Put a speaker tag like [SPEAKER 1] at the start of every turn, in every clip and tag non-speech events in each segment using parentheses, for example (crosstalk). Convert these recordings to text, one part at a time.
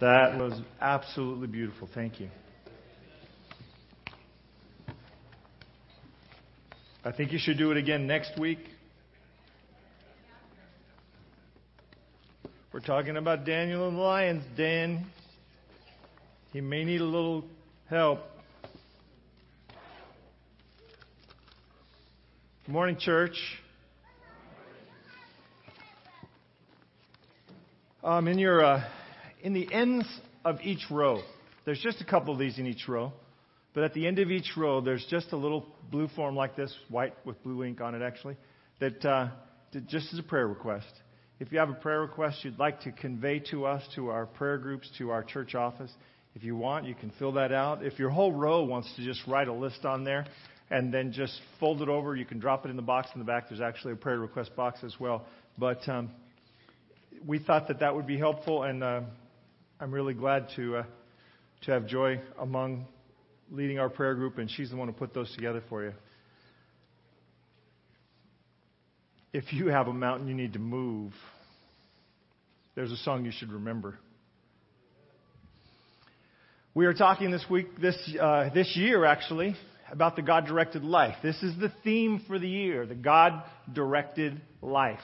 [SPEAKER 1] That was absolutely beautiful. Thank you. I think you should do it again next week. We're talking about Daniel and the lions, Dan. He may need a little help. Good morning, church. Um, in your uh, in the ends of each row, there's just a couple of these in each row, but at the end of each row, there's just a little blue form like this, white with blue ink on it, actually, that, uh, just as a prayer request. If you have a prayer request you'd like to convey to us, to our prayer groups, to our church office, if you want, you can fill that out. If your whole row wants to just write a list on there and then just fold it over, you can drop it in the box in the back. There's actually a prayer request box as well. But um, we thought that that would be helpful, and uh, I'm really glad to uh, to have Joy among leading our prayer group, and she's the one who put those together for you. If you have a mountain you need to move, there's a song you should remember. We are talking this week, this uh, this year actually, about the God-directed life. This is the theme for the year: the God-directed life.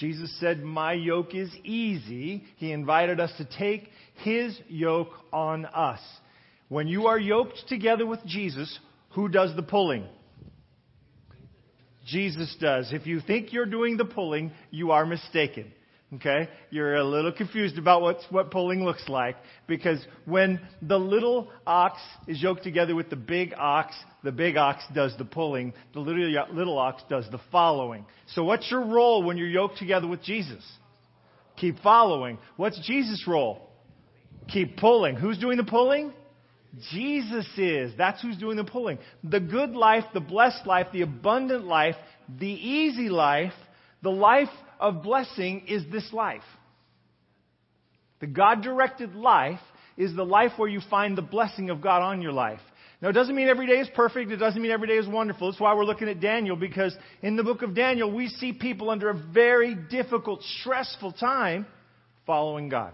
[SPEAKER 1] Jesus said, My yoke is easy. He invited us to take His yoke on us. When you are yoked together with Jesus, who does the pulling? Jesus does. If you think you're doing the pulling, you are mistaken. Okay? You're a little confused about what's, what pulling looks like because when the little ox is yoked together with the big ox, the big ox does the pulling, the little, little ox does the following. So what's your role when you're yoked together with Jesus? Keep following. What's Jesus' role? Keep pulling. Who's doing the pulling? Jesus is. That's who's doing the pulling. The good life, the blessed life, the abundant life, the easy life, the life of blessing is this life. The God directed life is the life where you find the blessing of God on your life. Now, it doesn't mean every day is perfect. It doesn't mean every day is wonderful. That's why we're looking at Daniel, because in the book of Daniel, we see people under a very difficult, stressful time following God,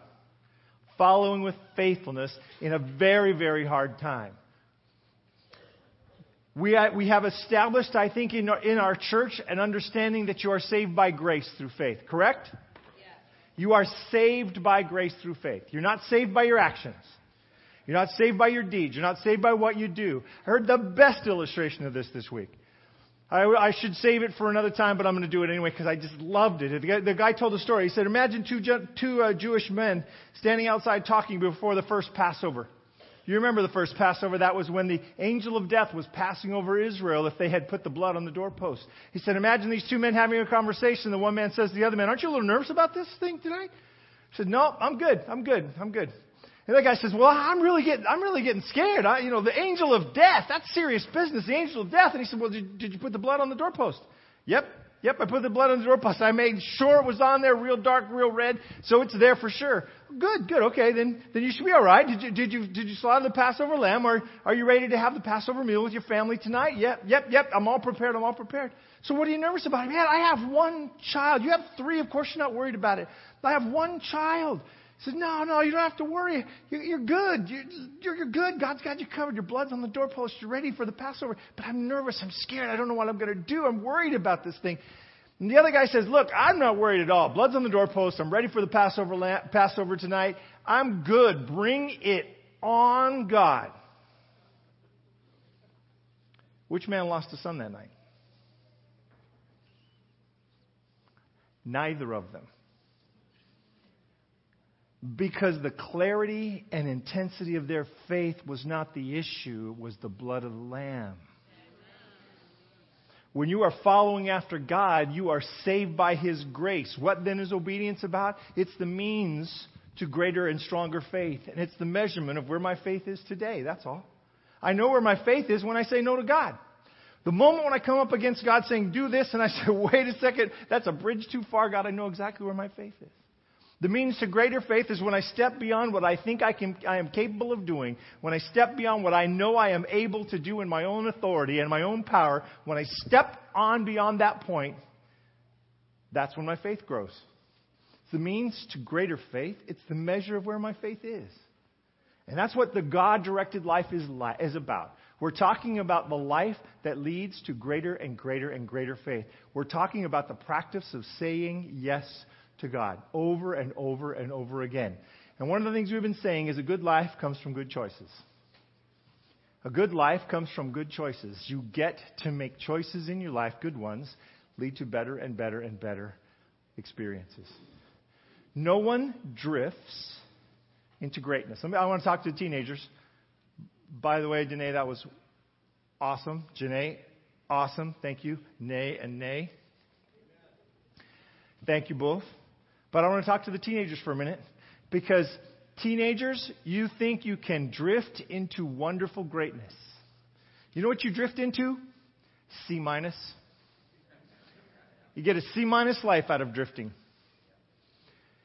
[SPEAKER 1] following with faithfulness in a very, very hard time. We, we have established, I think, in our, in our church an understanding that you are saved by grace through faith, correct? Yes. You are saved by grace through faith. You're not saved by your actions. You're not saved by your deeds. You're not saved by what you do. I heard the best illustration of this this week. I, I should save it for another time, but I'm going to do it anyway because I just loved it. The guy, the guy, told a story. He said, Imagine two, two uh, Jewish men standing outside talking before the first Passover. You remember the first Passover? That was when the angel of death was passing over Israel if they had put the blood on the doorpost. He said, Imagine these two men having a conversation. The one man says to the other man, Aren't you a little nervous about this thing tonight? He said, No, I'm good. I'm good. I'm good. And the guy says, Well, I'm really getting, I'm really getting scared. I, you know, the angel of death, that's serious business, the angel of death. And he said, Well, did, did you put the blood on the doorpost? Yep. Yep, I put the blood on the doorpost. I made sure it was on there, real dark, real red, so it's there for sure. Good, good. Okay, then then you should be all right. Did you did you did you slaughter the Passover lamb, or are you ready to have the Passover meal with your family tonight? Yep, yep, yep. I'm all prepared. I'm all prepared. So what are you nervous about? Man, I have one child. You have three. Of course, you're not worried about it. I have one child. He said, No, no, you don't have to worry. You're, you're good. You're, you're good. God's got you covered. Your blood's on the doorpost. You're ready for the Passover. But I'm nervous. I'm scared. I don't know what I'm going to do. I'm worried about this thing. And the other guy says, Look, I'm not worried at all. Blood's on the doorpost. I'm ready for the Passover, Passover tonight. I'm good. Bring it on, God. Which man lost a son that night? Neither of them because the clarity and intensity of their faith was not the issue, it was the blood of the Lamb. When you are following after God, you are saved by His grace. What then is obedience about? It's the means to greater and stronger faith, and it's the measurement of where my faith is today. That's all. I know where my faith is when I say no to God. The moment when I come up against God saying, do this, and I (laughs) say, wait a second, that's a bridge too far, God, I know exactly where my faith is. The means to greater faith is when I step beyond what I think I, can, I am capable of doing, when I step beyond what I know I am able to do in my own authority and my own power, when I step on beyond that point, that's when my faith grows. It's the means to greater faith. It's the measure of where my faith is. And that's what the God directed life is, li- is about. We're talking about the life that leads to greater and greater and greater faith. We're talking about the practice of saying yes to God over and over and over again. And one of the things we've been saying is a good life comes from good choices. A good life comes from good choices. You get to make choices in your life, good ones, lead to better and better and better experiences. No one drifts into greatness. I want to talk to the teenagers. By the way, Danae, that was awesome. Janae, awesome. Thank you. Nay and nay. Thank you both. But I want to talk to the teenagers for a minute because teenagers, you think you can drift into wonderful greatness. You know what you drift into? C minus. You get a C minus life out of drifting.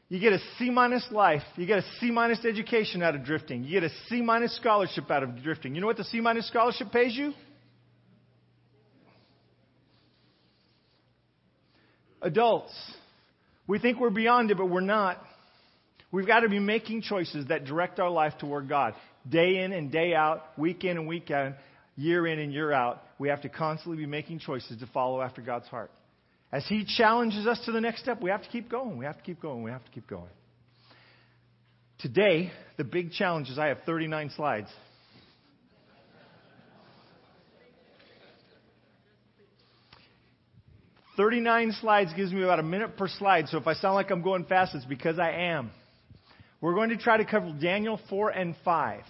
[SPEAKER 1] You get a C minus life. You get a C minus education out of drifting. You get a C minus scholarship out of drifting. You know what the C minus scholarship pays you? Adults. We think we're beyond it, but we're not. We've got to be making choices that direct our life toward God. Day in and day out, week in and week out, year in and year out, we have to constantly be making choices to follow after God's heart. As He challenges us to the next step, we have to keep going. We have to keep going. We have to keep going. Today, the big challenge is I have 39 slides. Thirty-nine slides gives me about a minute per slide, so if I sound like I'm going fast, it's because I am. We're going to try to cover Daniel 4 and 5.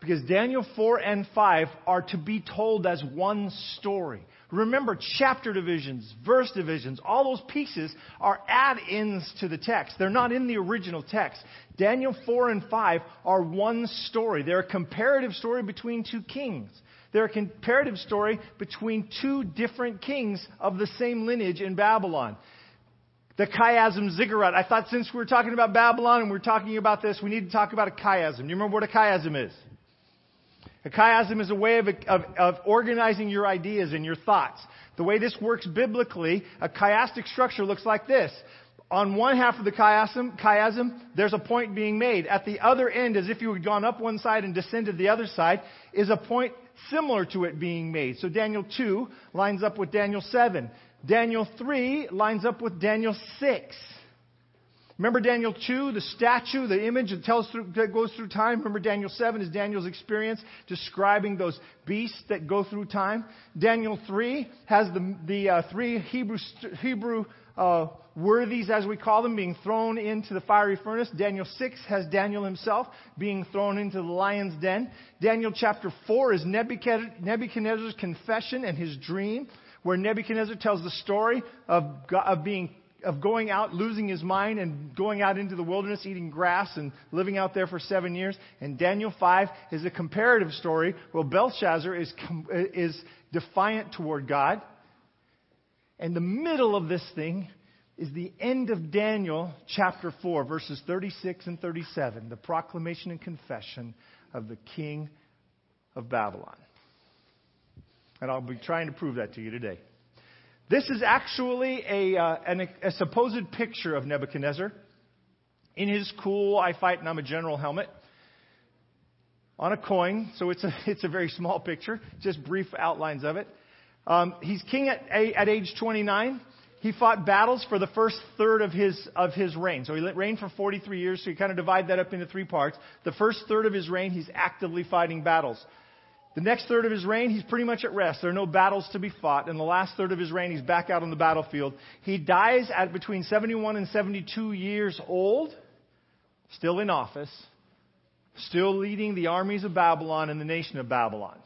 [SPEAKER 1] Because Daniel 4 and 5 are to be told as one story. Remember, chapter divisions, verse divisions, all those pieces are add ins to the text. They're not in the original text. Daniel 4 and 5 are one story. They're a comparative story between two kings. They're a comparative story between two different kings of the same lineage in Babylon. The chiasm ziggurat. I thought since we were talking about Babylon and we are talking about this, we need to talk about a chiasm. Do you remember what a chiasm is? A chiasm is a way of, of, of, organizing your ideas and your thoughts. The way this works biblically, a chiastic structure looks like this. On one half of the chiasm, chiasm, there's a point being made. At the other end, as if you had gone up one side and descended the other side, is a point similar to it being made. So Daniel 2 lines up with Daniel 7. Daniel 3 lines up with Daniel 6. Remember Daniel 2, the statue, the image that, tells through, that goes through time? Remember Daniel 7 is Daniel's experience describing those beasts that go through time? Daniel 3 has the, the uh, three Hebrew, Hebrew uh, worthies, as we call them, being thrown into the fiery furnace. Daniel 6 has Daniel himself being thrown into the lion's den. Daniel chapter 4 is Nebuchadnezzar's confession and his dream where Nebuchadnezzar tells the story of, of being of going out, losing his mind, and going out into the wilderness, eating grass, and living out there for seven years. And Daniel 5 is a comparative story where Belshazzar is, is defiant toward God. And the middle of this thing is the end of Daniel chapter 4, verses 36 and 37, the proclamation and confession of the king of Babylon. And I'll be trying to prove that to you today. This is actually a, uh, an, a supposed picture of Nebuchadnezzar in his cool I fight and I'm a general helmet on a coin. So it's a, (laughs) it's a very small picture, just brief outlines of it. Um, he's king at, at age 29. He fought battles for the first third of his, of his reign. So he reigned for 43 years, so you kind of divide that up into three parts. The first third of his reign, he's actively fighting battles. The next third of his reign, he's pretty much at rest. There are no battles to be fought. And the last third of his reign, he's back out on the battlefield. He dies at between 71 and 72 years old, still in office, still leading the armies of Babylon and the nation of Babylon.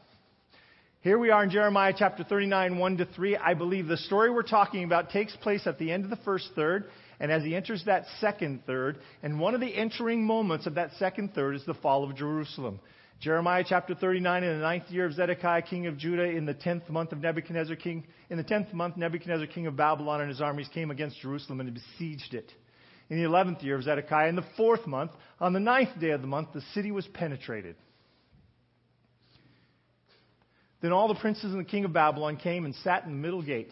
[SPEAKER 1] Here we are in Jeremiah chapter 39, 1 to 3. I believe the story we're talking about takes place at the end of the first third, and as he enters that second third, and one of the entering moments of that second third is the fall of Jerusalem. Jeremiah chapter 39, in the ninth year of Zedekiah, king of Judah, in the tenth month of Nebuchadnezzar, king, in the tenth month, Nebuchadnezzar, king of Babylon, and his armies came against Jerusalem and besieged it. In the eleventh year of Zedekiah, in the fourth month, on the ninth day of the month, the city was penetrated. Then all the princes and the king of Babylon came and sat in the middle gate.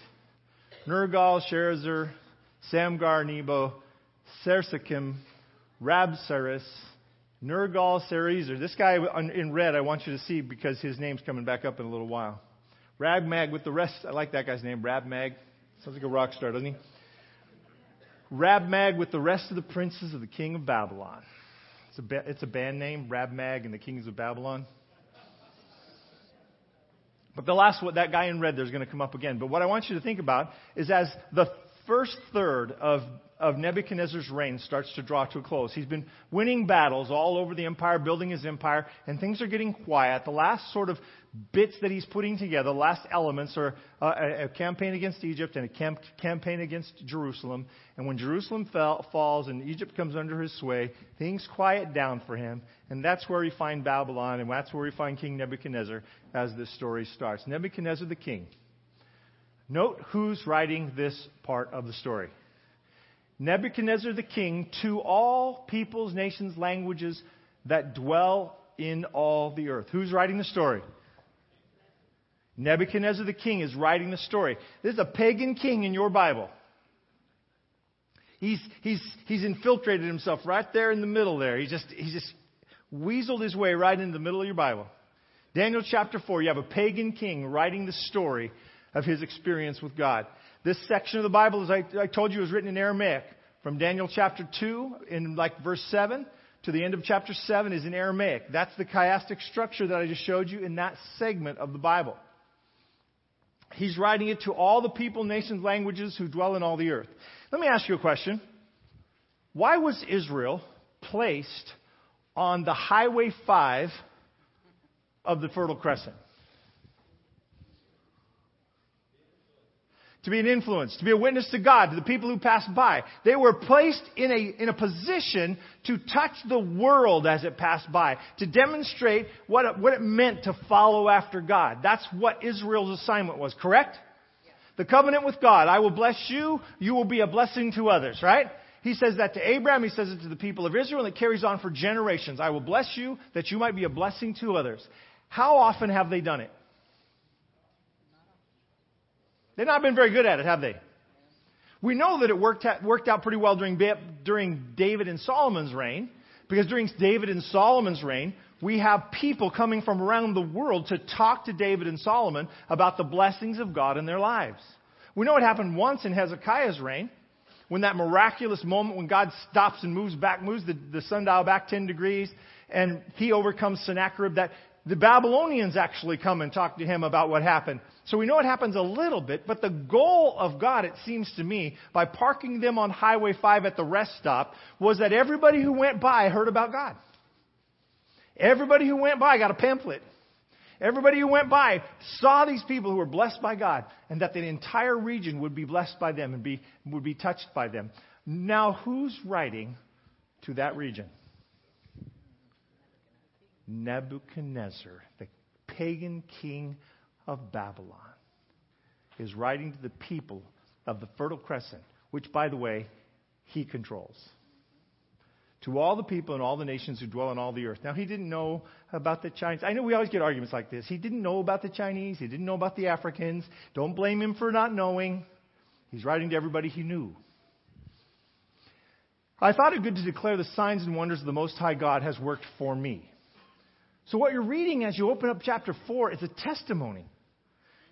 [SPEAKER 1] Nergal, Sharezer, Samgar, Nebo, Sarsekim, Rabsaris, Nergal Sarezer. This guy in red I want you to see because his name's coming back up in a little while. Rabmag with the rest. I like that guy's name, Rabmag. Sounds like a rock star, doesn't he? Rabmag with the rest of the princes of the king of Babylon. It's a, it's a band name, Rabmag and the kings of Babylon. But the last one, that guy in red, there's going to come up again. But what I want you to think about is as the first third of of Nebuchadnezzar's reign starts to draw to a close. He's been winning battles all over the empire, building his empire, and things are getting quiet. The last sort of bits that he's putting together, the last elements, are uh, a, a campaign against Egypt and a camp, campaign against Jerusalem. And when Jerusalem fell, falls and Egypt comes under his sway, things quiet down for him. And that's where we find Babylon, and that's where we find King Nebuchadnezzar as this story starts. Nebuchadnezzar the king. Note who's writing this part of the story. Nebuchadnezzar the king to all peoples, nations, languages that dwell in all the earth. Who's writing the story? Nebuchadnezzar the king is writing the story. This is a pagan king in your Bible. He's, he's, he's infiltrated himself right there in the middle there. He just, he just weaseled his way right into the middle of your Bible. Daniel chapter 4, you have a pagan king writing the story of his experience with God. This section of the Bible, as I, I told you, is written in Aramaic. From Daniel chapter 2, in like verse 7, to the end of chapter 7 is in Aramaic. That's the chiastic structure that I just showed you in that segment of the Bible. He's writing it to all the people, nations, languages who dwell in all the earth. Let me ask you a question. Why was Israel placed on the Highway 5 of the Fertile Crescent? To be an influence, to be a witness to God, to the people who passed by. They were placed in a, in a position to touch the world as it passed by, to demonstrate what it, what it meant to follow after God. That's what Israel's assignment was, correct? The covenant with God. I will bless you, you will be a blessing to others, right? He says that to Abraham, he says it to the people of Israel, and it carries on for generations. I will bless you that you might be a blessing to others. How often have they done it? They've not been very good at it, have they? We know that it worked out, worked out pretty well during, during David and Solomon's reign, because during David and Solomon's reign, we have people coming from around the world to talk to David and Solomon about the blessings of God in their lives. We know it happened once in Hezekiah's reign, when that miraculous moment when God stops and moves back, moves the, the sundial back 10 degrees, and he overcomes Sennacherib, that the Babylonians actually come and talk to him about what happened. So we know it happens a little bit, but the goal of God, it seems to me, by parking them on Highway 5 at the rest stop, was that everybody who went by heard about God. Everybody who went by got a pamphlet. Everybody who went by saw these people who were blessed by God, and that the entire region would be blessed by them and be, would be touched by them. Now, who's writing to that region? Nebuchadnezzar, the pagan king of Babylon, is writing to the people of the Fertile Crescent, which, by the way, he controls. To all the people and all the nations who dwell on all the earth. Now, he didn't know about the Chinese. I know we always get arguments like this. He didn't know about the Chinese. He didn't know about the Africans. Don't blame him for not knowing. He's writing to everybody he knew. I thought it good to declare the signs and wonders of the Most High God has worked for me. So, what you're reading as you open up chapter 4 is a testimony.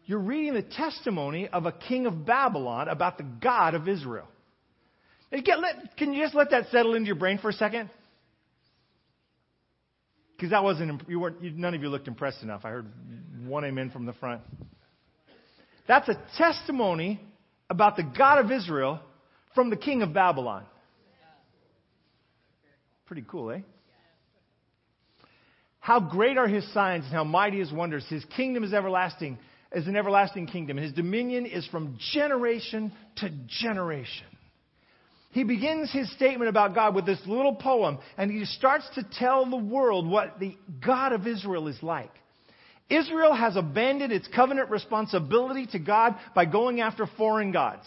[SPEAKER 1] You're reading the testimony of a king of Babylon about the God of Israel. Can you just let that settle into your brain for a second? Because that wasn't, you weren't, you, none of you looked impressed enough. I heard one amen from the front. That's a testimony about the God of Israel from the king of Babylon. Pretty cool, eh? How great are his signs and how mighty his wonders. His kingdom is everlasting, is an everlasting kingdom. His dominion is from generation to generation. He begins his statement about God with this little poem, and he starts to tell the world what the God of Israel is like. Israel has abandoned its covenant responsibility to God by going after foreign gods.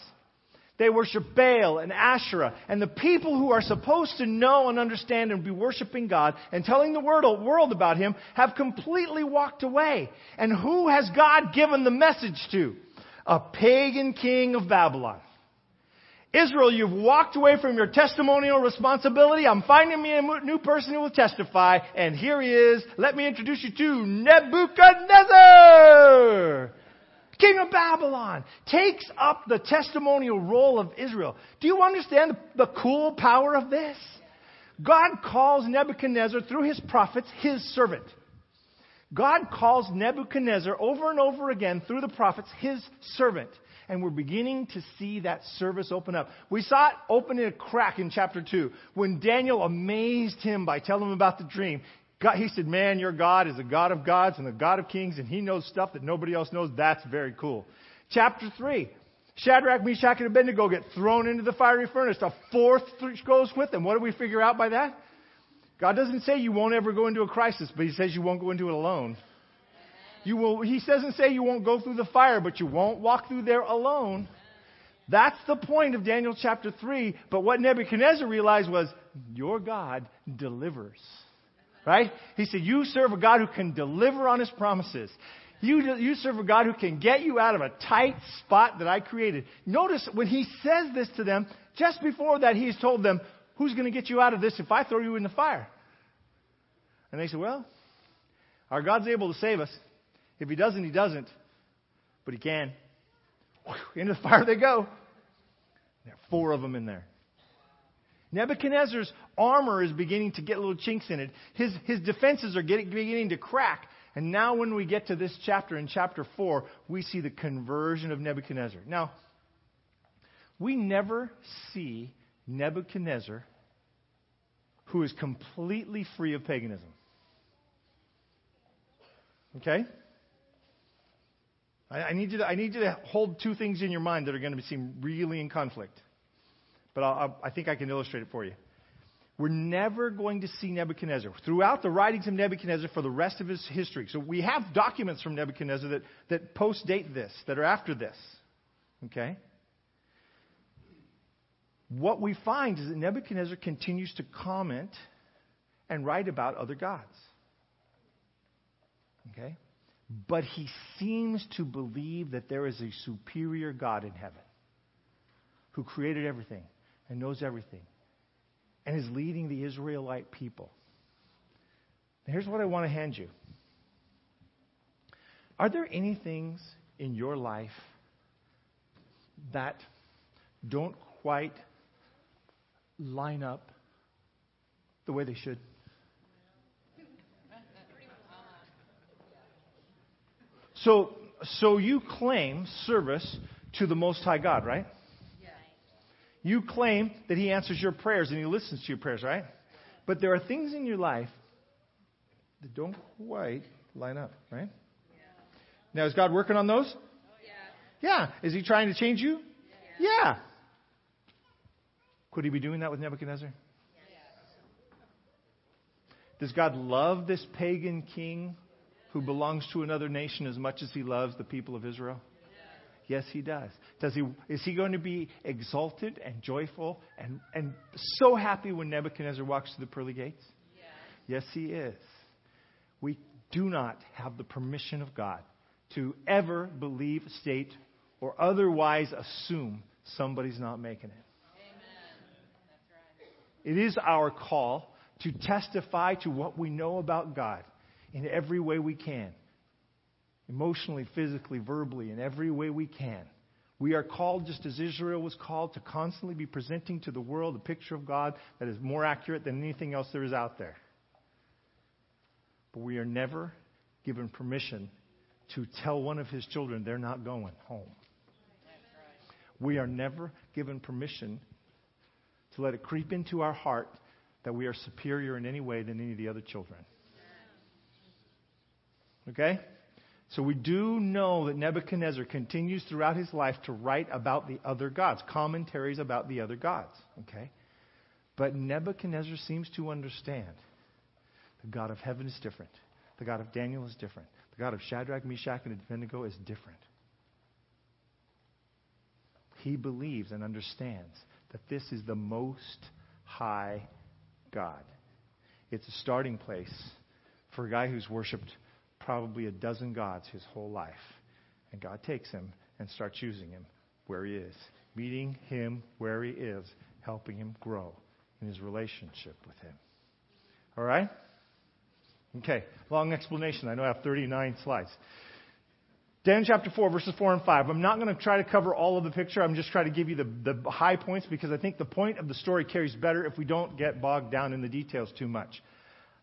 [SPEAKER 1] They worship Baal and Asherah. And the people who are supposed to know and understand and be worshiping God and telling the world about Him have completely walked away. And who has God given the message to? A pagan king of Babylon. Israel, you've walked away from your testimonial responsibility. I'm finding me a new person who will testify. And here he is. Let me introduce you to Nebuchadnezzar. King of Babylon takes up the testimonial role of Israel. Do you understand the cool power of this? God calls Nebuchadnezzar through his prophets his servant. God calls Nebuchadnezzar over and over again through the prophets his servant. And we're beginning to see that service open up. We saw it open in a crack in chapter 2 when Daniel amazed him by telling him about the dream. God, he said, Man, your God is a God of gods and a God of kings, and he knows stuff that nobody else knows. That's very cool. Chapter 3 Shadrach, Meshach, and Abednego get thrown into the fiery furnace. A fourth goes with them. What do we figure out by that? God doesn't say you won't ever go into a crisis, but He says you won't go into it alone. You will, he doesn't say you won't go through the fire, but you won't walk through there alone. That's the point of Daniel chapter 3. But what Nebuchadnezzar realized was, your God delivers. Right? He said, you serve a God who can deliver on his promises. You, you serve a God who can get you out of a tight spot that I created. Notice when he says this to them, just before that, he's told them, Who's going to get you out of this if I throw you in the fire? And they said, Well, our God's able to save us. If he doesn't, he doesn't. But he can. Into the fire they go. There are four of them in there. Nebuchadnezzar's armor is beginning to get little chinks in it. His, his defenses are getting, beginning to crack. And now, when we get to this chapter, in chapter 4, we see the conversion of Nebuchadnezzar. Now, we never see Nebuchadnezzar who is completely free of paganism. Okay? I, I, need, you to, I need you to hold two things in your mind that are going to seem really in conflict. But I'll, I'll, think I can illustrate it for you. We're never going to see Nebuchadnezzar throughout the writings of Nebuchadnezzar for the rest of his history. So we have documents from Nebuchadnezzar that, that post date this, that are after this. Okay? What we find is that Nebuchadnezzar continues to comment and write about other gods. Okay? But he seems to believe that there is a superior God in heaven who created everything and knows everything and is leading the Israelite people. here's what I want to hand you. Are there any things in your life that don't quite line up the way they should? So, so you claim service to the Most High God, right? You claim that He answers your prayers and He listens to your prayers, right? But there are things in your life that don't quite line up, right? Now, is God working on those? Oh, yeah. Is He trying to change you? Yeah. Could He be doing that with Nebuchadnezzar? Does God love this pagan king who belongs to another nation as much as he loves the people of Israel? Yes, he does. Does he, is he going to be exalted and joyful and, and so happy when Nebuchadnezzar walks through the pearly gates? Yes, he is. We do not have the permission of God to ever believe, state, or otherwise assume somebody's not making it. Amen. It is our call to testify to what we know about God in every way we can emotionally, physically, verbally, in every way we can. We are called, just as Israel was called, to constantly be presenting to the world a picture of God that is more accurate than anything else there is out there. But we are never given permission to tell one of his children they're not going home. We are never given permission to let it creep into our heart that we are superior in any way than any of the other children. Okay? So we do know that Nebuchadnezzar continues throughout his life to write about the other gods, commentaries about the other gods. Okay? But Nebuchadnezzar seems to understand the God of heaven is different. The God of Daniel is different. The God of Shadrach, Meshach, and Abednego is different. He believes and understands that this is the most high God. It's a starting place for a guy who's worshiped probably a dozen gods his whole life. And God takes him and starts using him where he is meeting him where he is, helping him grow in his relationship with him. All right? Okay, long explanation. I know I have 39 slides. Daniel chapter 4, verses 4 and 5. I'm not going to try to cover all of the picture. I'm just trying to give you the, the high points because I think the point of the story carries better if we don't get bogged down in the details too much.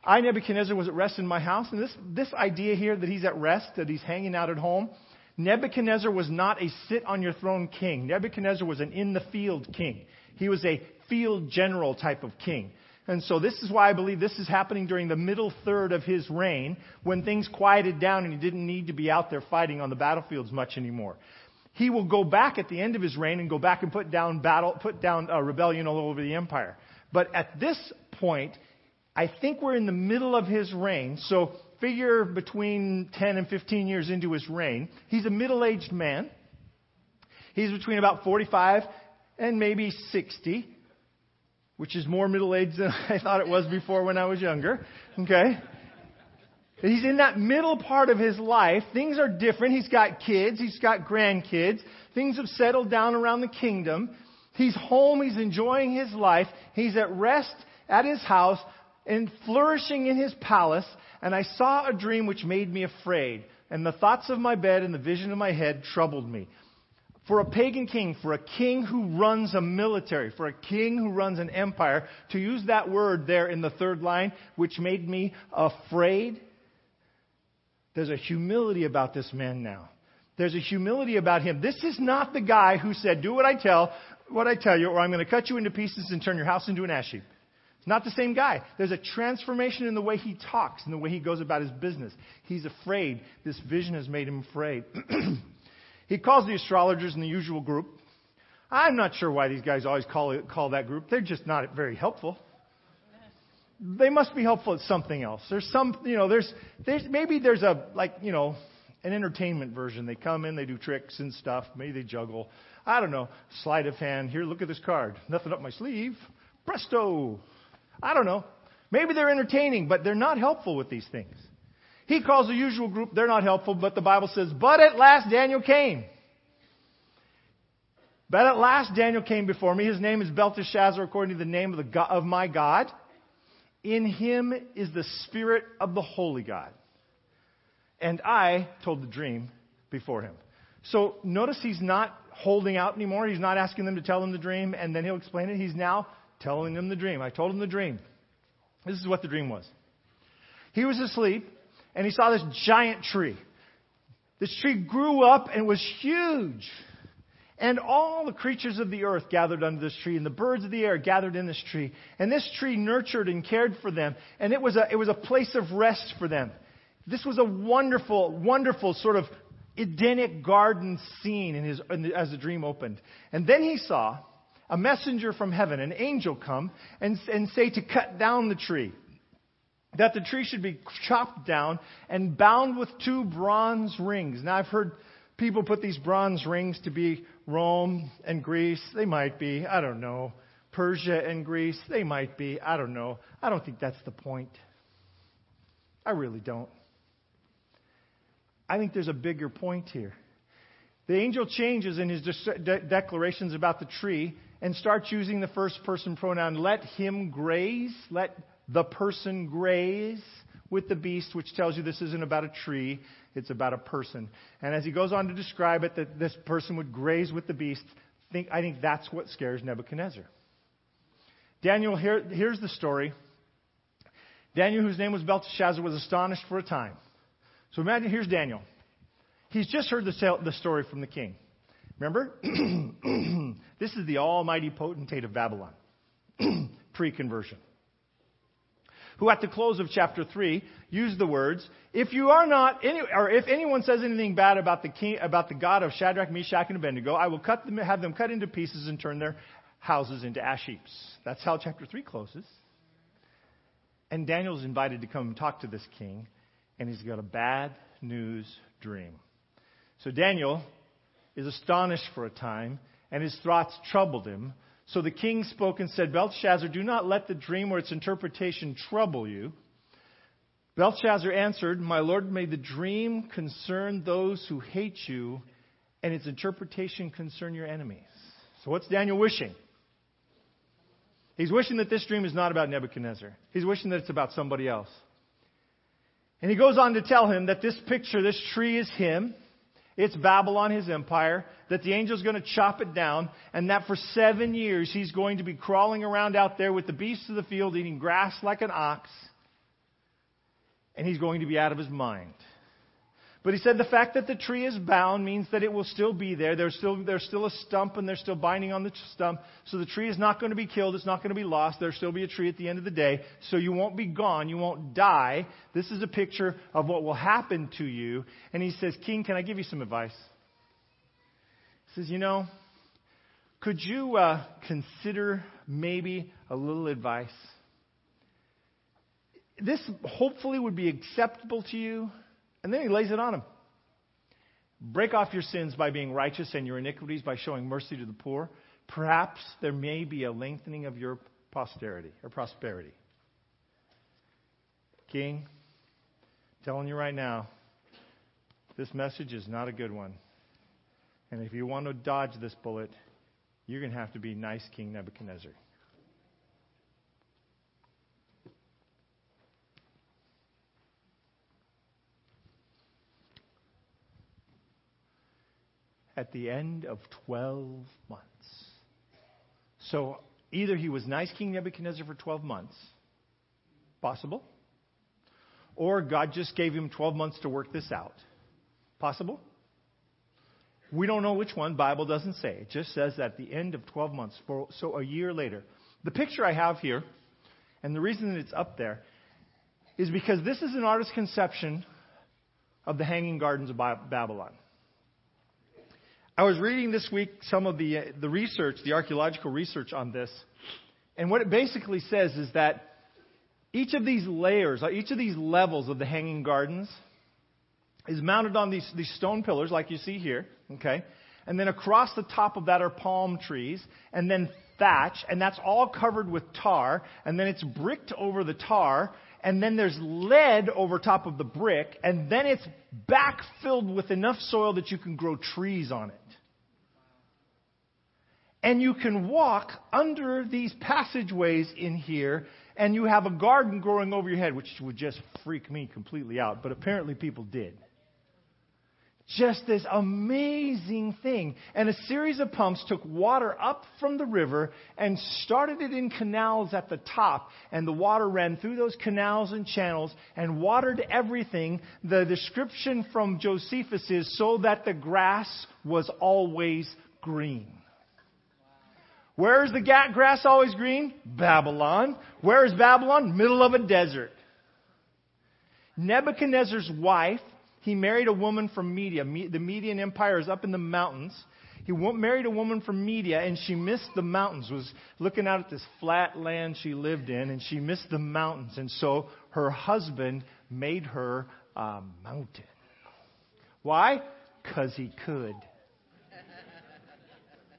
[SPEAKER 1] I, Nebuchadnezzar, was at rest in my house, and this, this idea here that he's at rest, that he's hanging out at home, Nebuchadnezzar was not a sit on your throne king. Nebuchadnezzar was an in the field king. He was a field general type of king. And so this is why I believe this is happening during the middle third of his reign when things quieted down and he didn't need to be out there fighting on the battlefields much anymore. He will go back at the end of his reign and go back and put down battle, put down a rebellion all over the empire. But at this point, I think we're in the middle of his reign. So figure between 10 and 15 years into his reign. He's a middle-aged man. He's between about 45 and maybe 60 which is more middle aged than (laughs) I thought it was before when I was younger. Okay? He's in that middle part of his life. Things are different. He's got kids. He's got grandkids. Things have settled down around the kingdom. He's home. He's enjoying his life. He's at rest at his house and flourishing in his palace. And I saw a dream which made me afraid. And the thoughts of my bed and the vision of my head troubled me for a pagan king, for a king who runs a military, for a king who runs an empire, to use that word there in the third line, which made me afraid, there's a humility about this man now. There's a humility about him. This is not the guy who said, do what I tell, what I tell you, or I'm going to cut you into pieces and turn your house into an ash heap. Not the same guy. There's a transformation in the way he talks, and the way he goes about his business. He's afraid. This vision has made him afraid. (clears throat) He calls the astrologers in the usual group. I'm not sure why these guys always call, it, call that group. They're just not very helpful. They must be helpful at something else. There's some, you know, there's, there's maybe there's a like, you know, an entertainment version. They come in, they do tricks and stuff. Maybe they juggle. I don't know. Sleight of hand. Here, look at this card. Nothing up my sleeve. Presto. I don't know. Maybe they're entertaining, but they're not helpful with these things. He calls the usual group, they're not helpful, but the Bible says, but at last Daniel came. But at last Daniel came before me. His name is Belteshazzar, according to the name of, the God, of my God. In him is the spirit of the holy God. And I told the dream before him. So notice he's not holding out anymore. He's not asking them to tell him the dream and then he'll explain it. He's now telling them the dream. I told him the dream. This is what the dream was. He was asleep and he saw this giant tree. This tree grew up and was huge. And all the creatures of the earth gathered under this tree, and the birds of the air gathered in this tree. And this tree nurtured and cared for them, and it was a, it was a place of rest for them. This was a wonderful, wonderful sort of Edenic garden scene in his, in the, as the dream opened. And then he saw a messenger from heaven, an angel, come and, and say to cut down the tree that the tree should be chopped down and bound with two bronze rings. Now, I've heard people put these bronze rings to be Rome and Greece. They might be. I don't know. Persia and Greece. They might be. I don't know. I don't think that's the point. I really don't. I think there's a bigger point here. The angel changes in his de- declarations about the tree and starts using the first person pronoun. Let him graze. Let the person graze with the beast, which tells you this isn't about a tree, it's about a person. And as he goes on to describe it, that this person would graze with the beast, think, I think that's what scares Nebuchadnezzar. Daniel, here, here's the story. Daniel, whose name was Belteshazzar, was astonished for a time. So imagine, here's Daniel. He's just heard the, the story from the king. Remember? (clears throat) this is the almighty potentate of Babylon, (clears throat) pre conversion who at the close of chapter 3 used the words, if you are not, any, or if anyone says anything bad about the, king, about the God of Shadrach, Meshach, and Abednego, I will cut them, have them cut into pieces and turn their houses into ash heaps. That's how chapter 3 closes. And Daniel's invited to come talk to this king, and he's got a bad news dream. So Daniel is astonished for a time, and his thoughts troubled him. So the king spoke and said, Belshazzar, do not let the dream or its interpretation trouble you. Belshazzar answered, My lord, may the dream concern those who hate you, and its interpretation concern your enemies. So what's Daniel wishing? He's wishing that this dream is not about Nebuchadnezzar. He's wishing that it's about somebody else. And he goes on to tell him that this picture, this tree is him. It's Babylon, his empire, that the angel's going to chop it down, and that for seven years he's going to be crawling around out there with the beasts of the field, eating grass like an ox, and he's going to be out of his mind. But he said the fact that the tree is bound means that it will still be there. There's still, there's still a stump and they're still binding on the stump. So the tree is not going to be killed. It's not going to be lost. There'll still be a tree at the end of the day. So you won't be gone. You won't die. This is a picture of what will happen to you. And he says, King, can I give you some advice? He says, You know, could you uh, consider maybe a little advice? This hopefully would be acceptable to you. And then he lays it on him. Break off your sins by being righteous and your iniquities by showing mercy to the poor. Perhaps there may be a lengthening of your posterity or prosperity. King, I'm telling you right now, this message is not a good one. And if you want to dodge this bullet, you're going to have to be nice King Nebuchadnezzar. At the end of 12 months. So either he was nice King Nebuchadnezzar for 12 months, possible, or God just gave him 12 months to work this out, possible. We don't know which one. Bible doesn't say. It just says at the end of 12 months, for, so a year later. The picture I have here, and the reason that it's up there, is because this is an artist's conception of the Hanging Gardens of Babylon. I was reading this week some of the, uh, the research, the archaeological research on this, and what it basically says is that each of these layers, uh, each of these levels of the Hanging Gardens, is mounted on these, these stone pillars, like you see here, okay? And then across the top of that are palm trees, and then thatch, and that's all covered with tar, and then it's bricked over the tar, and then there's lead over top of the brick, and then it's backfilled with enough soil that you can grow trees on it and you can walk under these passageways in here, and you have a garden growing over your head, which would just freak me completely out, but apparently people did. Just this amazing thing. And a series of pumps took water up from the river and started it in canals at the top. And the water ran through those canals and channels and watered everything. The description from Josephus is so that the grass was always green. Where is the grass always green? Babylon. Where is Babylon? Middle of a desert. Nebuchadnezzar's wife, he married a woman from Media. The Median Empire is up in the mountains. He married a woman from Media, and she missed the mountains. Was looking out at this flat land she lived in, and she missed the mountains. And so her husband made her a mountain. Why? Because he could.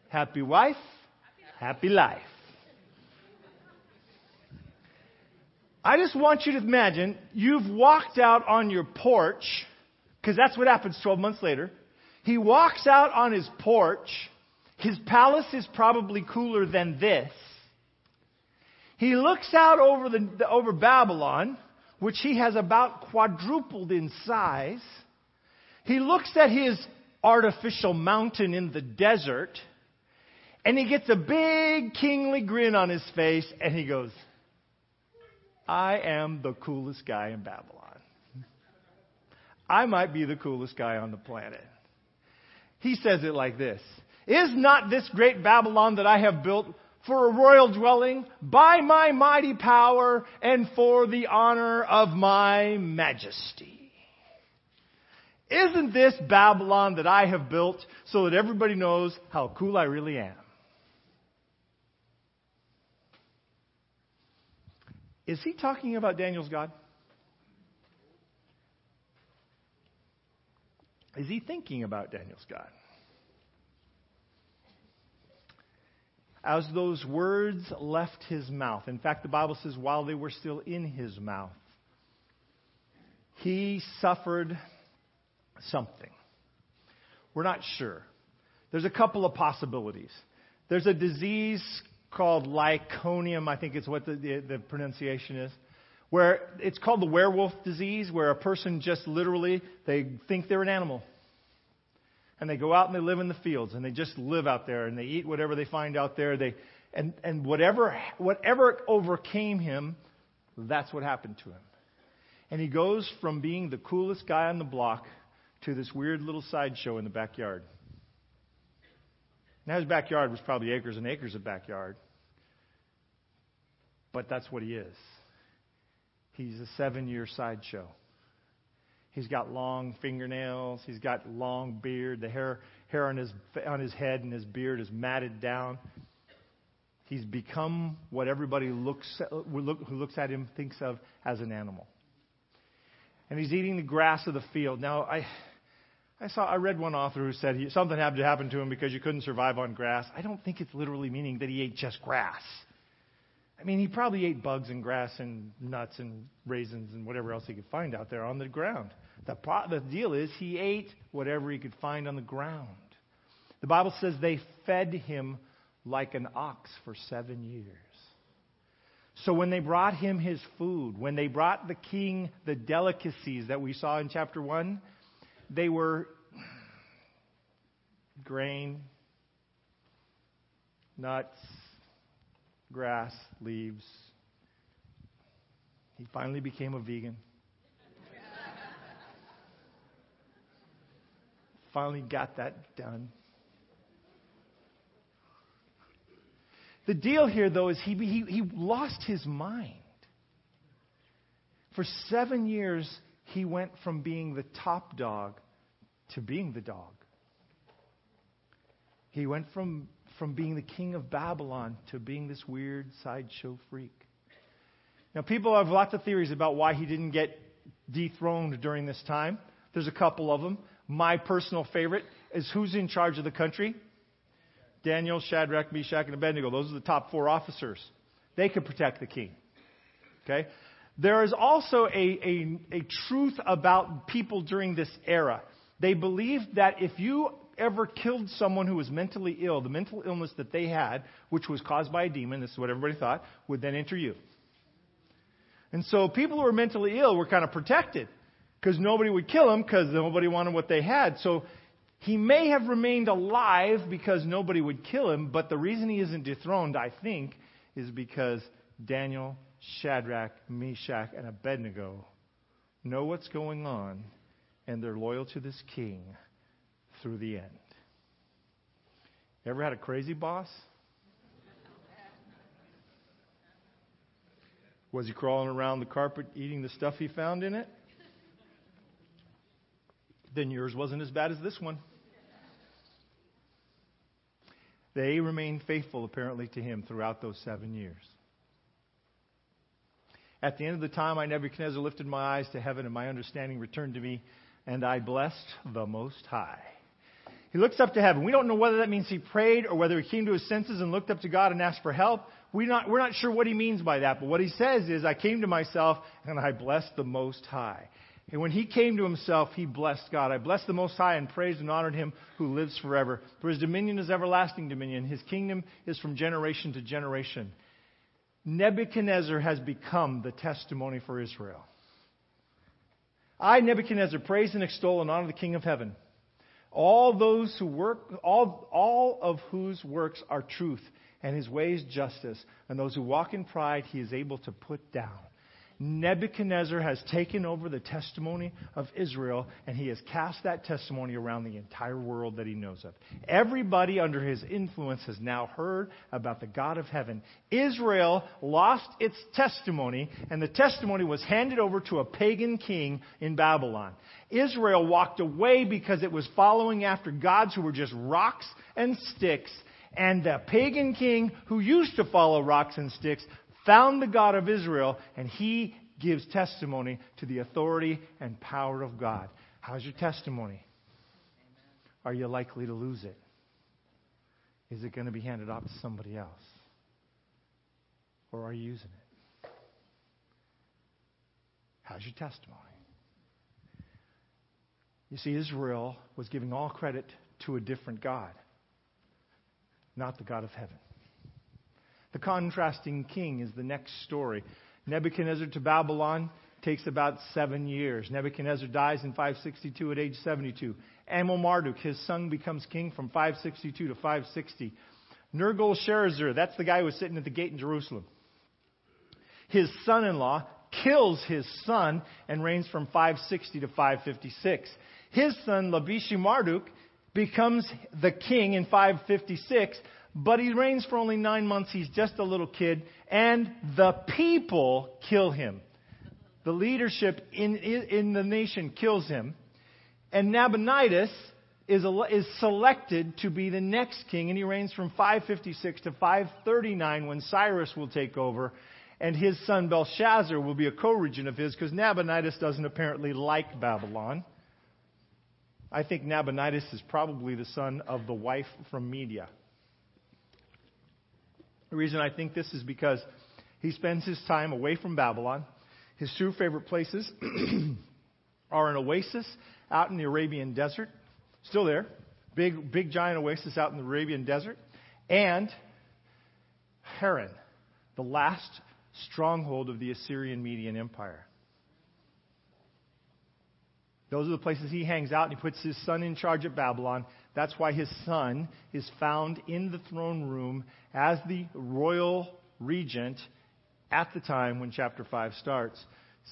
[SPEAKER 1] Happy wife, happy life. I just want you to imagine you've walked out on your porch, because that's what happens 12 months later. He walks out on his porch. His palace is probably cooler than this. He looks out over, the, over Babylon, which he has about quadrupled in size. He looks at his artificial mountain in the desert and he gets a big kingly grin on his face and he goes, I am the coolest guy in Babylon. I might be the coolest guy on the planet. He says it like this Is not this great Babylon that I have built for a royal dwelling by my mighty power and for the honor of my majesty? Isn't this Babylon that I have built so that everybody knows how cool I really am? Is he talking about Daniel's God? Is he thinking about Daniel's God? As those words left his mouth, in fact, the Bible says while they were still in his mouth, he suffered something. We're not sure. There's a couple of possibilities. There's a disease called lyconium, I think it's what the, the, the pronunciation is, where it's called the werewolf disease, where a person just literally, they think they're an animal. And they go out and they live in the fields and they just live out there and they eat whatever they find out there. They, and, and whatever, whatever overcame him, that's what happened to him. And he goes from being the coolest guy on the block to this weird little sideshow in the backyard. Now, his backyard was probably acres and acres of backyard. But that's what he is. He's a seven year sideshow. He's got long fingernails. He's got long beard. The hair, hair on, his, on his head and his beard is matted down. He's become what everybody looks, who looks at him thinks of as an animal. And he's eating the grass of the field. Now, I, I saw I read one author who said he, something had to happen to him because you couldn't survive on grass. I don't think it's literally meaning that he ate just grass. I mean, he probably ate bugs and grass and nuts and raisins and whatever else he could find out there on the ground. The, the deal is he ate whatever he could find on the ground. The Bible says they fed him like an ox for seven years. So when they brought him his food, when they brought the king the delicacies that we saw in chapter 1, they were grain, nuts, grass, leaves. He finally became a vegan. finally got that done. The deal here, though, is he, he, he lost his mind. For seven years, he went from being the top dog to being the dog. He went from, from being the king of Babylon to being this weird sideshow freak. Now, people have lots of theories about why he didn't get dethroned during this time. There's a couple of them. My personal favorite is who's in charge of the country? Daniel, Shadrach, Meshach, and Abednego. Those are the top four officers. They could protect the king. Okay? There is also a, a, a truth about people during this era. They believed that if you ever killed someone who was mentally ill, the mental illness that they had, which was caused by a demon, this is what everybody thought, would then enter you. And so people who were mentally ill were kind of protected because nobody would kill them because nobody wanted what they had. So he may have remained alive because nobody would kill him, but the reason he isn't dethroned, I think, is because Daniel Shadrach, Meshach, and Abednego know what's going on, and they're loyal to this king through the end. Ever had a crazy boss? Was he crawling around the carpet eating the stuff he found in it? Then yours wasn't as bad as this one. They remained faithful, apparently, to him throughout those seven years. At the end of the time, I, Nebuchadnezzar, lifted my eyes to heaven, and my understanding returned to me, and I blessed the Most High. He looks up to heaven. We don't know whether that means he prayed or whether he came to his senses and looked up to God and asked for help. We're not, we're not sure what he means by that, but what he says is, I came to myself and I blessed the Most High. And when he came to himself, he blessed God. I blessed the Most High and praised and honored him who lives forever. For his dominion is everlasting dominion. His kingdom is from generation to generation. Nebuchadnezzar has become the testimony for Israel. I, Nebuchadnezzar, praise and extol and honor the King of heaven. All those who work, all, all of whose works are truth, and his ways justice, and those who walk in pride he is able to put down. Nebuchadnezzar has taken over the testimony of Israel, and he has cast that testimony around the entire world that he knows of. Everybody under his influence has now heard about the God of heaven. Israel lost its testimony, and the testimony was handed over to a pagan king in Babylon. Israel walked away because it was following after gods who were just rocks and sticks and the pagan king who used to follow rocks and sticks found the God of Israel, and he gives testimony to the authority and power of God. How's your testimony? Are you likely to lose it? Is it going to be handed off to somebody else? Or are you using it? How's your testimony? You see, Israel was giving all credit to a different God. not the God of heaven. The contrasting king is the next story. Nebuchadnezzar to Babylon takes about seven years. Nebuchadnezzar dies in 562 at age 72. Amel Marduk, his son, becomes king from 562 to 560. Nergal-Sharezer, that's the guy who was sitting at the gate in Jerusalem. His son in law kills his son and reigns from 560 to 556. His son, Labashi Marduk, becomes the king in 556, but he reigns for only nine months. He's just a little kid, and the people kill him. The leadership in, in the nation kills him. And Nabonidus is, is selected to be the next king, and he reigns from 556 to 539 when Cyrus will take over. And his son Belshazzar will be a co regent of his because Nabonidus doesn't apparently like Babylon. I think Nabonidus is probably the son of the wife from Media. The reason I think this is because he spends his time away from Babylon. His two favorite places (clears throat) are an oasis out in the Arabian desert, still there, big, big giant oasis out in the Arabian desert, and Haran, the last stronghold of the Assyrian Median Empire. Those are the places he hangs out, and he puts his son in charge at Babylon. That's why his son is found in the throne room as the royal regent at the time when chapter 5 starts.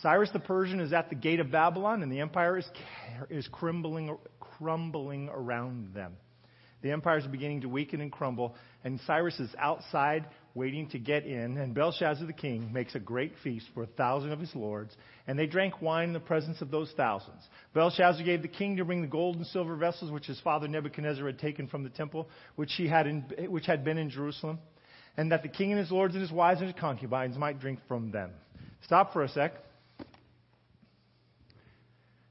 [SPEAKER 1] Cyrus the Persian is at the gate of Babylon, and the empire is, is crumbling, crumbling around them. The empire is beginning to weaken and crumble, and Cyrus is outside waiting to get in, and Belshazzar the king makes a great feast for a thousand of his lords, and they drank wine in the presence of those thousands. Belshazzar gave the king to bring the gold and silver vessels which his father Nebuchadnezzar had taken from the temple, which, he had in, which had been in Jerusalem, and that the king and his lords and his wives and his concubines might drink from them. Stop for a sec.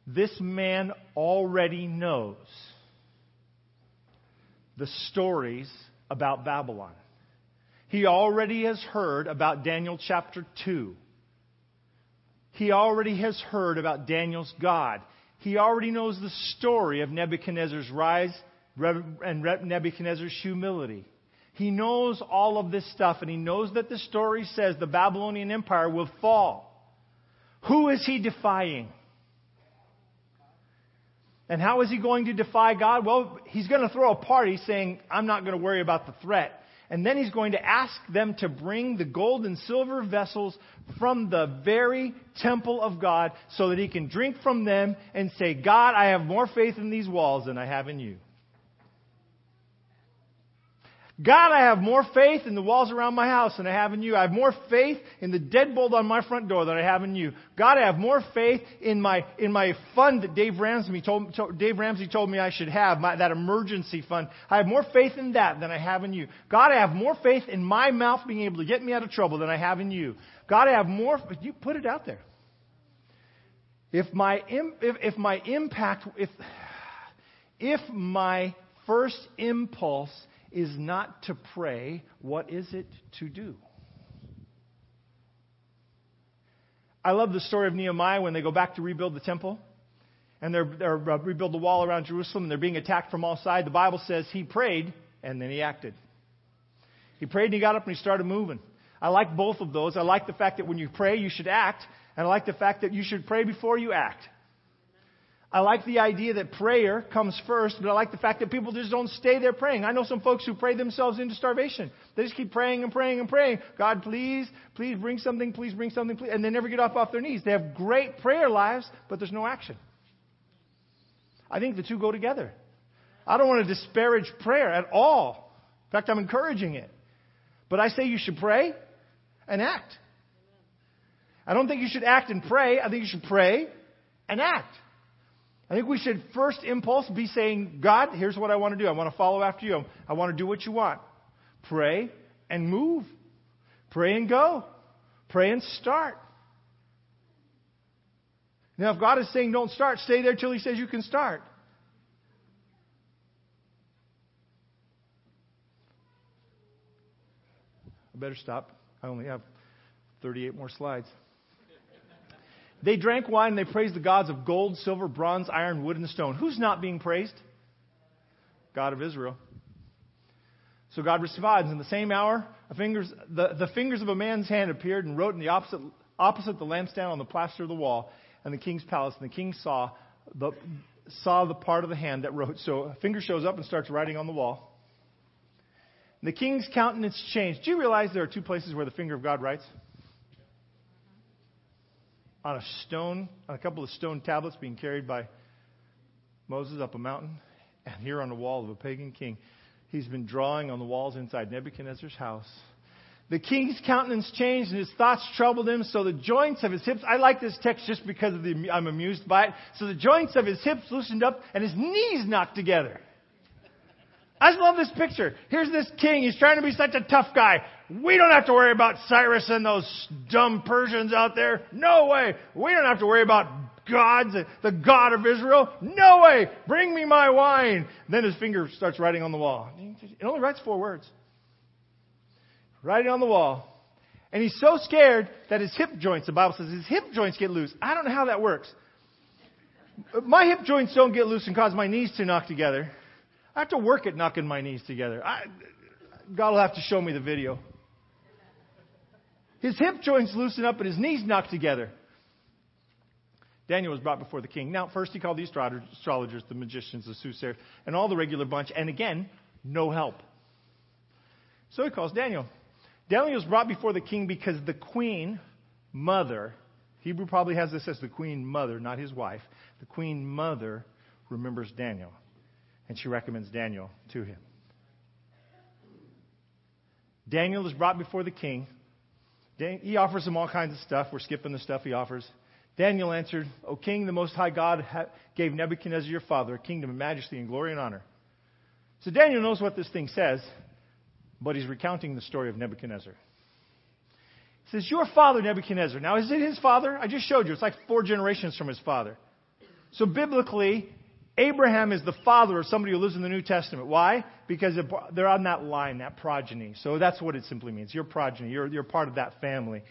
[SPEAKER 1] This man already knows the stories about Babylon. He already has heard about Daniel chapter 2. He already has heard about Daniel's God. He already knows the story of Nebuchadnezzar's rise and Nebuchadnezzar's humility. He knows all of this stuff, and he knows that the story says the Babylonian Empire will fall. Who is he defying? And how is he going to defy God? Well, he's going to throw a party saying, I'm not going to worry about the threat. And then he's going to ask them to bring the gold and silver vessels from the very temple of God so that he can drink from them and say, God, I have more faith in these walls than I have in you. God, I have more faith in the walls around my house than I have in you. I have more faith in the deadbolt on my front door than I have in you. God, I have more faith in my, in my fund that Dave Ramsey told, Dave Ramsey told me I should have, my, that emergency fund. I have more faith in that than I have in you. God, I have more faith in my mouth being able to get me out of trouble than I have in you. God, I have more, you put it out there. If my, if, if my impact, if, if my first impulse is not to pray, what is it to do? I love the story of Nehemiah when they go back to rebuild the temple and they're, they're uh, rebuild the wall around Jerusalem and they're being attacked from all sides. The Bible says he prayed and then he acted. He prayed and he got up and he started moving. I like both of those. I like the fact that when you pray, you should act, and I like the fact that you should pray before you act. I like the idea that prayer comes first, but I like the fact that people just don't stay there praying. I know some folks who pray themselves into starvation. They just keep praying and praying and praying. God, please, please bring something, please bring something, please. And they never get off off their knees. They have great prayer lives, but there's no action. I think the two go together. I don't want to disparage prayer at all. In fact, I'm encouraging it. But I say you should pray and act. I don't think you should act and pray. I think you should pray and act. I think we should first impulse be saying, God, here's what I want to do. I want to follow after you. I want to do what you want. Pray and move. Pray and go. Pray and start. Now, if God is saying don't start, stay there till He says you can start. I better stop. I only have 38 more slides. They drank wine and they praised the gods of gold, silver, bronze, iron, wood, and stone. Who's not being praised? God of Israel. So God responds, In the same hour, fingers, the, the fingers of a man's hand appeared and wrote in the opposite, opposite the lampstand on the plaster of the wall and the king's palace. And the king saw the, saw the part of the hand that wrote. So a finger shows up and starts writing on the wall. And the king's countenance changed. Do you realize there are two places where the finger of God writes? On a stone, on a couple of stone tablets being carried by Moses up a mountain, and here on the wall of a pagan king. He's been drawing on the walls inside Nebuchadnezzar's house. The king's countenance changed and his thoughts troubled him, so the joints of his hips, I like this text just because the, I'm amused by it. So the joints of his hips loosened up and his knees knocked together. I just love this picture. Here's this king. He's trying to be such a tough guy. We don't have to worry about Cyrus and those dumb Persians out there. No way. We don't have to worry about God, the God of Israel? No way! Bring me my wine! Then his finger starts writing on the wall. It only writes four words. Writing on the wall. And he's so scared that his hip joints, the Bible says, his hip joints get loose. I don't know how that works. My hip joints don't get loose and cause my knees to knock together. I have to work at knocking my knees together. I, God will have to show me the video. His hip joints loosen up and his knees knock together. Daniel was brought before the king. Now, first he called the astrologers, the magicians, the soothsayers, and all the regular bunch, and again, no help. So he calls Daniel. Daniel was brought before the king because the queen mother, Hebrew probably has this as the queen mother, not his wife, the queen mother remembers Daniel, and she recommends Daniel to him. Daniel is brought before the king. He offers him all kinds of stuff. We're skipping the stuff he offers. Daniel answered, O king, the most high God gave Nebuchadnezzar your father a kingdom of majesty and glory and honor. So Daniel knows what this thing says, but he's recounting the story of Nebuchadnezzar. He says, Your father, Nebuchadnezzar. Now, is it his father? I just showed you. It's like four generations from his father. So, biblically, Abraham is the father of somebody who lives in the New Testament. Why? Because they're on that line, that progeny. So that's what it simply means. Your progeny. You're, you're part of that family.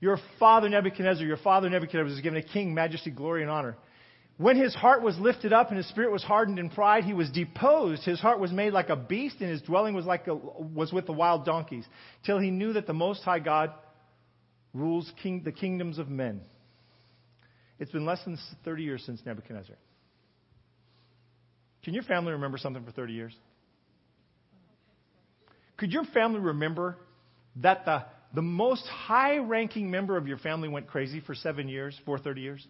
[SPEAKER 1] Your father Nebuchadnezzar, your father Nebuchadnezzar was given a king, majesty, glory, and honor. When his heart was lifted up and his spirit was hardened in pride, he was deposed. His heart was made like a beast, and his dwelling was like a, was with the wild donkeys, till he knew that the Most High God rules king, the kingdoms of men. It's been less than 30 years since Nebuchadnezzar. Can your family remember something for 30 years? Could your family remember that the the most high ranking member of your family went crazy for seven years, for 30 years?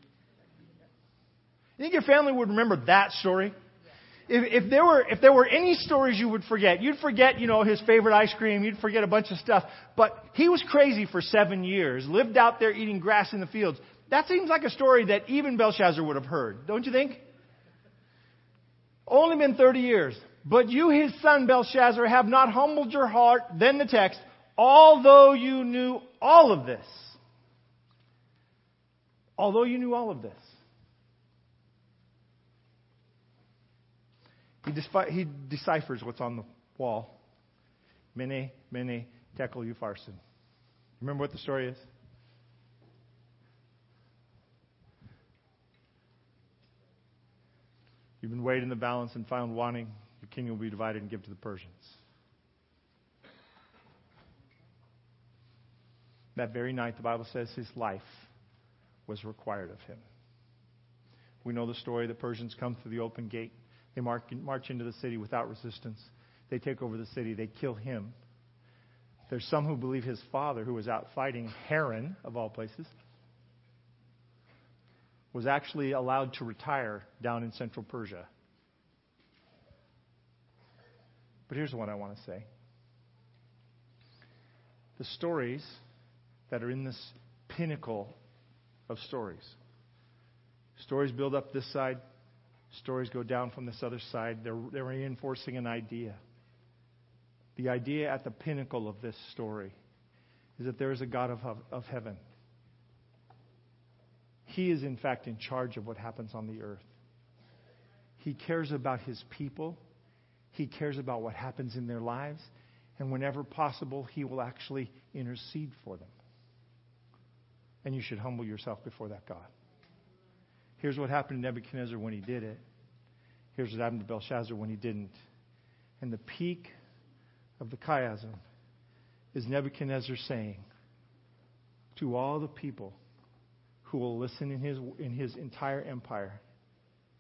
[SPEAKER 1] You think your family would remember that story? If, if, there were, if there were any stories you would forget, you'd forget, you know, his favorite ice cream, you'd forget a bunch of stuff. But he was crazy for seven years, lived out there eating grass in the fields. That seems like a story that even Belshazzar would have heard, don't you think? Only been 30 years. But you, his son Belshazzar, have not humbled your heart, then the text, although you knew all of this. Although you knew all of this. He, he deciphers what's on the wall. Mene, mene, tekel upharsin. Remember what the story is? You've been weighed in the balance and found wanting. Your kingdom will be divided and given to the Persians. That very night, the Bible says his life was required of him. We know the story. The Persians come through the open gate. They march into the city without resistance. They take over the city. They kill him. There's some who believe his father, who was out fighting Haran, of all places, was actually allowed to retire down in central Persia. But here's what I want to say the stories that are in this pinnacle of stories. Stories build up this side, stories go down from this other side. They're, they're reinforcing an idea. The idea at the pinnacle of this story is that there is a God of, of heaven. He is, in fact, in charge of what happens on the earth. He cares about his people. He cares about what happens in their lives. And whenever possible, he will actually intercede for them. And you should humble yourself before that God. Here's what happened to Nebuchadnezzar when he did it. Here's what happened to Belshazzar when he didn't. And the peak of the chiasm is Nebuchadnezzar saying to all the people who will listen in his, in his entire empire,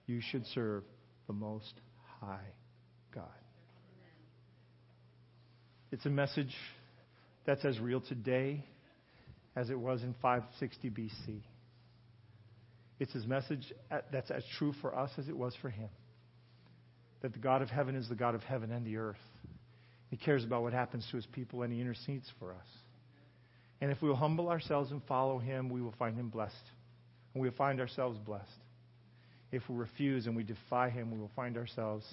[SPEAKER 1] you should serve the Most High God. It's a message that's as real today as it was in 560 BC. It's his message that's as true for us as it was for him. That the God of heaven is the God of heaven and the earth. He cares about what happens to his people and he intercedes for us. And if we will humble ourselves and follow him, we will find him blessed. And we will find ourselves blessed. If we refuse and we defy him, we will find ourselves,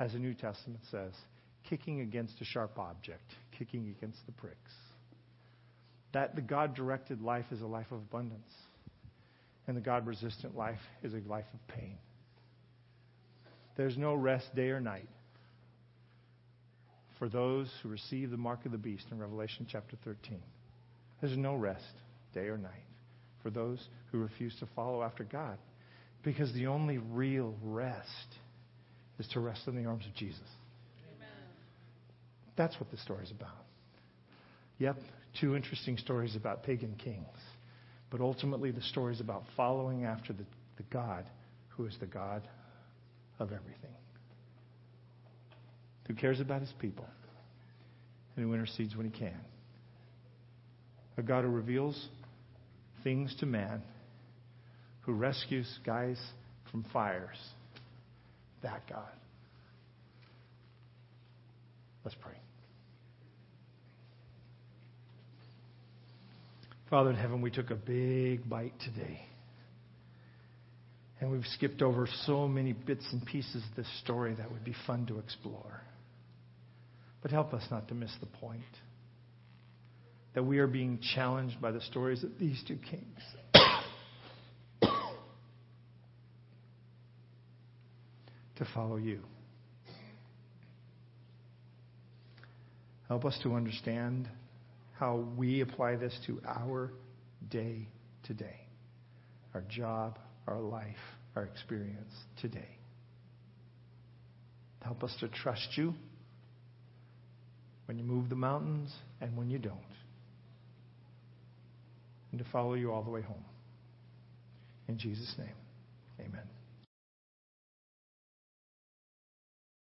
[SPEAKER 1] as the New Testament says, kicking against a sharp object, kicking against the pricks. That the God directed life is a life of abundance, and the God resistant life is a life of pain. There's no rest day or night for those who receive the mark of the beast in Revelation chapter 13. There's no rest day or night for those who refuse to follow after God because the only real rest is to rest in the arms of Jesus. Amen. That's what the story's about. Yep, two interesting stories about pagan kings. But ultimately, the story is about following after the, the God who is the God of everything, who cares about his people, and who intercedes when he can. A God who reveals things to man, who rescues guys from fires. That God. Let's pray. Father in heaven, we took a big bite today. And we've skipped over so many bits and pieces of this story that would be fun to explore. But help us not to miss the point that we are being challenged by the stories of these two kings. (coughs) to follow you. Help us to understand how we apply this to our day today, our job, our life, our experience today. Help us to trust you when you move the mountains and when you don't, and to follow you all the way home. In Jesus' name, amen.